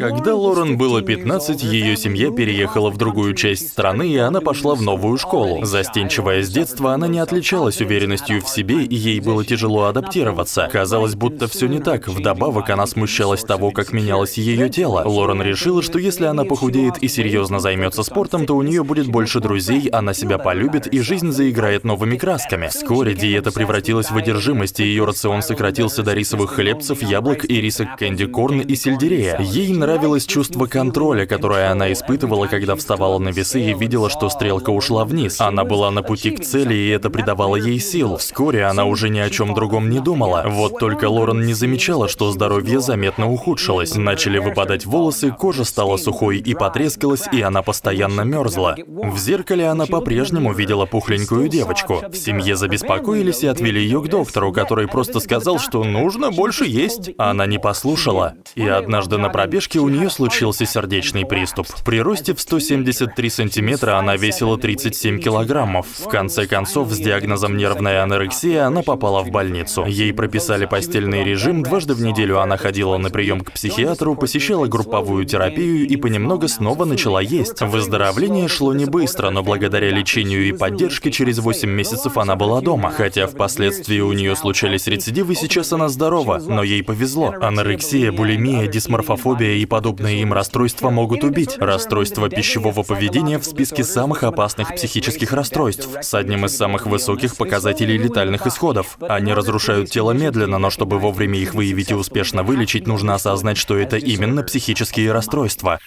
Когда Лорен было 15, ее семья переехала в другую часть страны, и она пошла в новую школу. Застенчивая с детства, она не отличалась уверенностью в себе, и ей было тяжело адаптироваться. Казалось, будто все не так. Вдобавок, она смущалась того, как менялось ее тело. Лорен решила, что если она похудеет и серьезно займется спортом, то у нее будет больше друзей, она себя полюбит, и жизнь заиграет новыми красками. Вскоре диета превратилась в одержимость, и ее рацион сократился до рисовых хлебцев, яблок и рисок кэнди-корн и сельдерея. Ей нравилось чувство контроля, которое она испытывала, когда вставала на весы и видела, что стрелка ушла вниз. Она была на пути к цели, и это придавало ей сил. Вскоре она уже ни о чем другом не думала. Вот только Лорен не замечала, что здоровье заметно ухудшилось. Начали выпадать волосы, кожа стала сухой и потрескалась, и она постоянно мерзла. В зеркале она по-прежнему видела пухленькую девочку. В семье забеспокоились и отвели ее к доктору, который просто сказал, что нужно больше есть. Она не послушала. И однажды на пробежке у нее случился сердечный приступ. При росте в 173 сантиметра она весила 37 килограммов. В конце концов, с диагнозом нервная анорексия она попала в больницу. Ей прописали постельный режим, дважды в неделю она ходила на прием к психиатру, посещала групповую терапию и понемногу снова начала есть. Выздоровление шло не быстро, но благодаря лечению и поддержке через 8 месяцев она была дома. Хотя впоследствии у нее случались рецидивы, сейчас она здорова, но ей повезло. Анорексия, булимия, дисморфофобия и подобные им расстройства могут убить. Расстройство пищевого поведения в списке самых опасных психических расстройств, с одним из самых высоких показателей летальных исходов. Они разрушают тело медленно, но чтобы вовремя их выявить и успешно вылечить, нужно осознать, что это именно психические расстройства.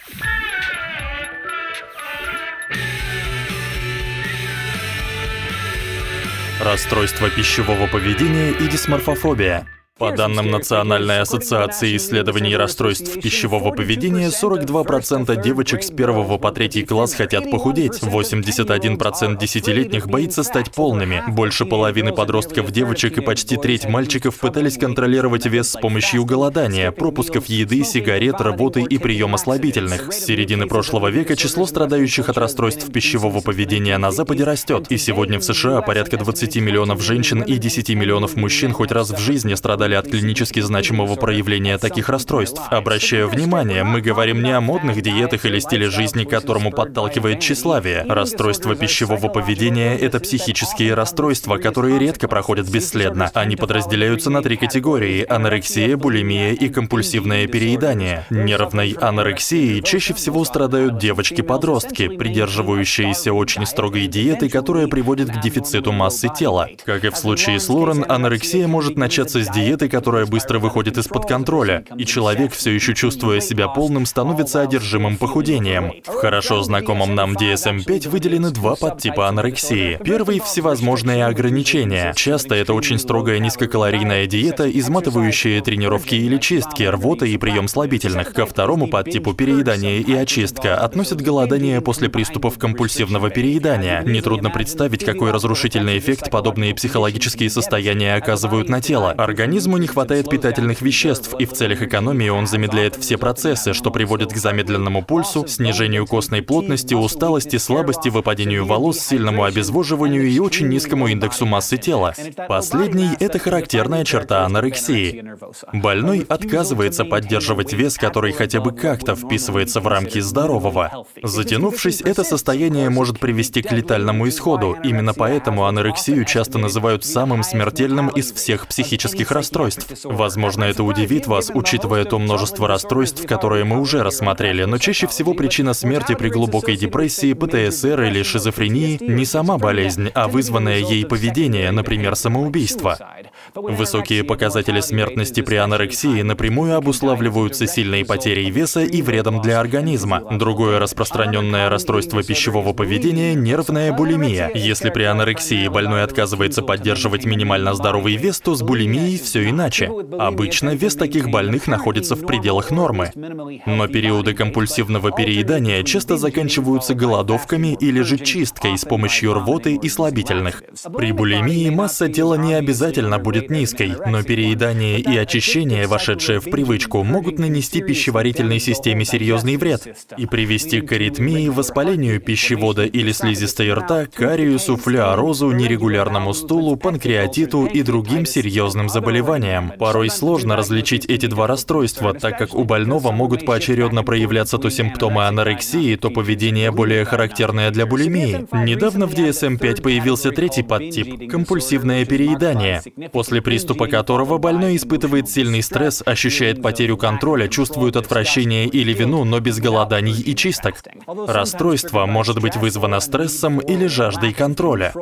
Расстройство пищевого поведения и дисморфофобия. По данным Национальной ассоциации исследований расстройств пищевого поведения, 42% девочек с 1 по 3 класс хотят похудеть, 81% десятилетних боится стать полными, больше половины подростков девочек и почти треть мальчиков пытались контролировать вес с помощью голодания, пропусков еды, сигарет, работы и приема слабительных. С середины прошлого века число страдающих от расстройств пищевого поведения на Западе растет, и сегодня в США порядка 20 миллионов женщин и 10 миллионов мужчин хоть раз в жизни страдают пострадали от клинически значимого проявления таких расстройств. Обращаю внимание, мы говорим не о модных диетах или стиле жизни, которому подталкивает тщеславие. Расстройство пищевого поведения – это психические расстройства, которые редко проходят бесследно. Они подразделяются на три категории – анорексия, булимия и компульсивное переедание. Нервной анорексией чаще всего страдают девочки-подростки, придерживающиеся очень строгой диеты, которая приводит к дефициту массы тела. Как и в случае с Лорен, анорексия может начаться с диеты, диеты, которая быстро выходит из-под контроля, и человек, все еще чувствуя себя полным, становится одержимым похудением. В хорошо знакомом нам DSM-5 выделены два подтипа анорексии. Первый – всевозможные ограничения. Часто это очень строгая низкокалорийная диета, изматывающая тренировки или чистки, рвота и прием слабительных. Ко второму подтипу переедания и очистка относят голодание после приступов компульсивного переедания. Нетрудно представить, какой разрушительный эффект подобные психологические состояния оказывают на тело. Организм Организму не хватает питательных веществ, и в целях экономии он замедляет все процессы, что приводит к замедленному пульсу, снижению костной плотности, усталости, слабости, выпадению волос, сильному обезвоживанию и очень низкому индексу массы тела. Последний – это характерная черта анорексии. Больной отказывается поддерживать вес, который хотя бы как-то вписывается в рамки здорового. Затянувшись, это состояние может привести к летальному исходу. Именно поэтому анорексию часто называют самым смертельным из всех психических расстройств расстройств. Возможно, это удивит вас, учитывая то множество расстройств, которые мы уже рассмотрели, но чаще всего причина смерти при глубокой депрессии, ПТСР или шизофрении не сама болезнь, а вызванное ей поведение, например, самоубийство. Высокие показатели смертности при анорексии напрямую обуславливаются сильной потерей веса и вредом для организма. Другое распространенное расстройство пищевого поведения – нервная булимия. Если при анорексии больной отказывается поддерживать минимально здоровый вес, то с булимией все иначе. Обычно вес таких больных находится в пределах нормы. Но периоды компульсивного переедания часто заканчиваются голодовками или же чисткой с помощью рвоты и слабительных. При булимии масса тела не обязательно будет низкой, но переедание и очищение, вошедшие в привычку, могут нанести пищеварительной системе серьезный вред и привести к аритмии, воспалению пищевода или слизистой рта, кариусу, флюорозу, нерегулярному стулу, панкреатиту и другим серьезным заболеваниям. Порой сложно различить эти два расстройства, так как у больного могут поочередно проявляться то симптомы анорексии, то поведение более характерное для булимии. Недавно в DSM-5 появился третий подтип – компульсивное переедание, после приступа которого больной испытывает сильный стресс, ощущает потерю контроля, чувствует отвращение или вину, но без голоданий и чисток. Расстройство может быть вызвано стрессом или жаждой контроля.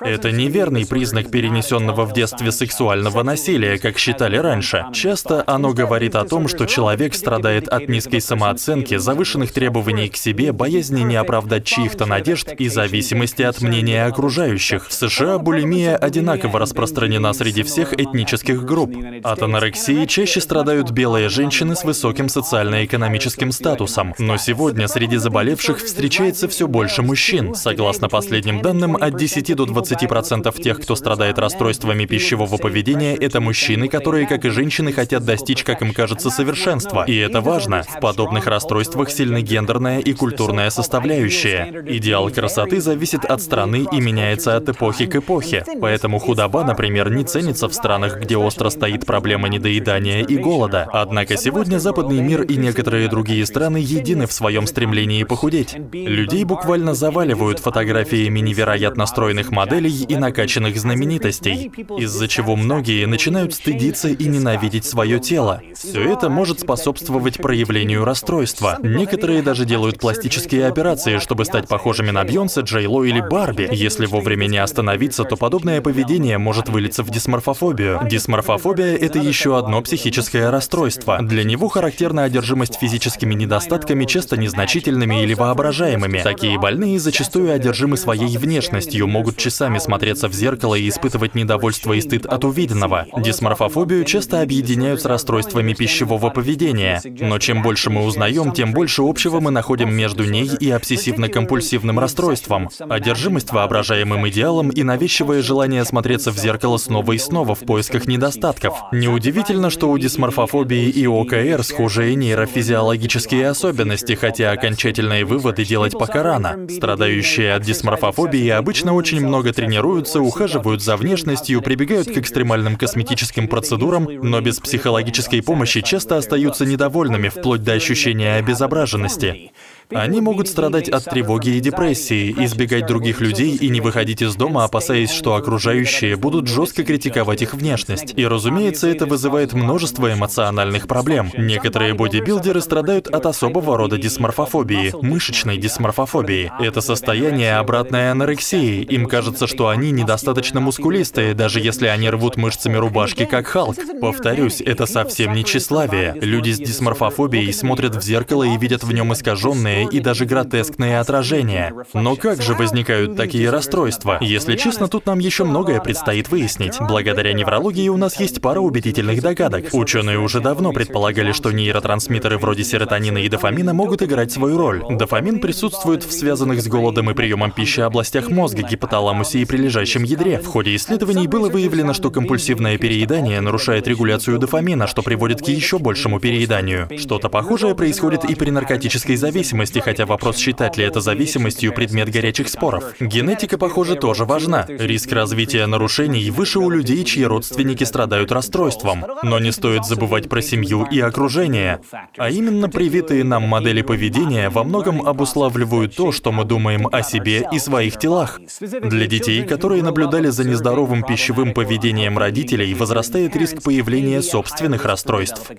Это неверный признак перенесенного в детстве сексуального насилия, как считали раньше. Часто оно говорит о том, что человек страдает от низкой самооценки, завышенных требований к себе, боязни не оправдать чьих-то надежд и зависимости от мнения окружающих. В США булимия одинаково распространена среди всех этнических групп. От анорексии чаще страдают белые женщины с высоким социально-экономическим статусом. Но сегодня среди заболевших встречается все больше мужчин. Согласно последним данным, от 10 до 20% тех, кто страдает расстройствами пищевого поведения, это мужчины, которые, как и женщины, хотят достичь, как им кажется, совершенства. И это важно. В подобных расстройствах сильны гендерная и культурная составляющая. Идеал красоты зависит от страны и меняется от эпохи к эпохе. Поэтому худоба, например, не ценится в странах, где остро стоит проблема недоедания и голода. Однако сегодня западный мир и некоторые другие страны едины в своем стремлении похудеть. Людей буквально заваливают фотографиями невероятно стройных моделей и накачанных знаменитостей, из-за чего многие начинают стыдиться и ненавидеть свое тело. Все это может способствовать проявлению расстройства. Некоторые даже делают пластические операции, чтобы стать похожими на Бьонсе, Джей Ло или Барби. Если вовремя не остановиться, то подобное поведение может вылиться в дисморфофобию. Дисморфофобия — это еще одно психическое расстройство. Для него характерна одержимость физическими недостатками, часто незначительными или воображаемыми. Такие больные зачастую одержимы своей внешностью, могут часами смотреться в зеркало и испытывать недовольство и стыд от увиденного. Дисморфофобию часто объединяют с расстройствами пищевого поведения. Но чем больше мы узнаем, тем больше общего мы находим между ней и обсессивно-компульсивным расстройством. Одержимость воображаемым идеалом и навязчивое желание смотреться в зеркало снова и снова в поисках недостатков. Неудивительно, что у дисморфофобии и ОКР схожие нейрофизиологические особенности, хотя окончательные выводы делать пока рано. Страдающие от дисморфофобии обычно очень много тренируются, ухаживают за внешностью, прибегают к экстремальным косметическим процедурам, но без психологической помощи часто остаются недовольными вплоть до ощущения обезображенности. Они могут страдать от тревоги и депрессии, избегать других людей и не выходить из дома, опасаясь, что окружающие будут жестко критиковать их внешность. И, разумеется, это вызывает множество эмоциональных проблем. Некоторые бодибилдеры страдают от особого рода дисморфофобии, мышечной дисморфофобии. Это состояние обратное анорексии. Им кажется, что они недостаточно мускулистые, даже если они рвут мышцами рубашки, как Халк. Повторюсь, это совсем не тщеславие. Люди с дисморфофобией смотрят в зеркало и видят в нем искаженные и даже гротескные отражения. Но как же возникают такие расстройства? Если честно, тут нам еще многое предстоит выяснить. Благодаря неврологии у нас есть пара убедительных догадок. Ученые уже давно предполагали, что нейротрансмиттеры вроде серотонина и дофамина могут играть свою роль. Дофамин присутствует в связанных с голодом и приемом пищи областях мозга, гипоталамусе и прилежащем ядре. В ходе исследований было выявлено, что компульсивное переедание нарушает регуляцию дофамина, что приводит к еще большему перееданию. Что-то похожее происходит и при наркотической зависимости, зависимости, хотя вопрос, считать ли это зависимостью, предмет горячих споров. Генетика, похоже, тоже важна. Риск развития нарушений выше у людей, чьи родственники страдают расстройством. Но не стоит забывать про семью и окружение. А именно привитые нам модели поведения во многом обуславливают то, что мы думаем о себе и своих телах. Для детей, которые наблюдали за нездоровым пищевым поведением родителей, возрастает риск появления собственных расстройств.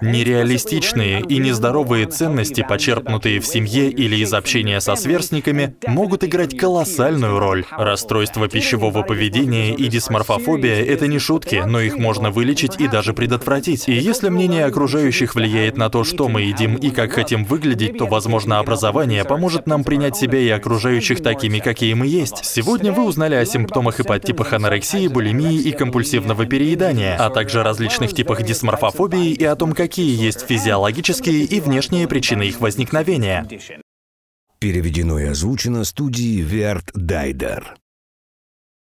Нереалистичные и нездоровые ценности, почерпнутые почерпнутые в семье или из общения со сверстниками, могут играть колоссальную роль. Расстройство пищевого поведения и дисморфофобия — это не шутки, но их можно вылечить и даже предотвратить. И если мнение окружающих влияет на то, что мы едим и как хотим выглядеть, то, возможно, образование поможет нам принять себя и окружающих такими, какие мы есть. Сегодня вы узнали о симптомах и подтипах анорексии, булимии и компульсивного переедания, а также различных типах дисморфофобии и о том, какие есть физиологические и внешние причины их возникновения. Переведено и озвучено студией Верт Дайдер.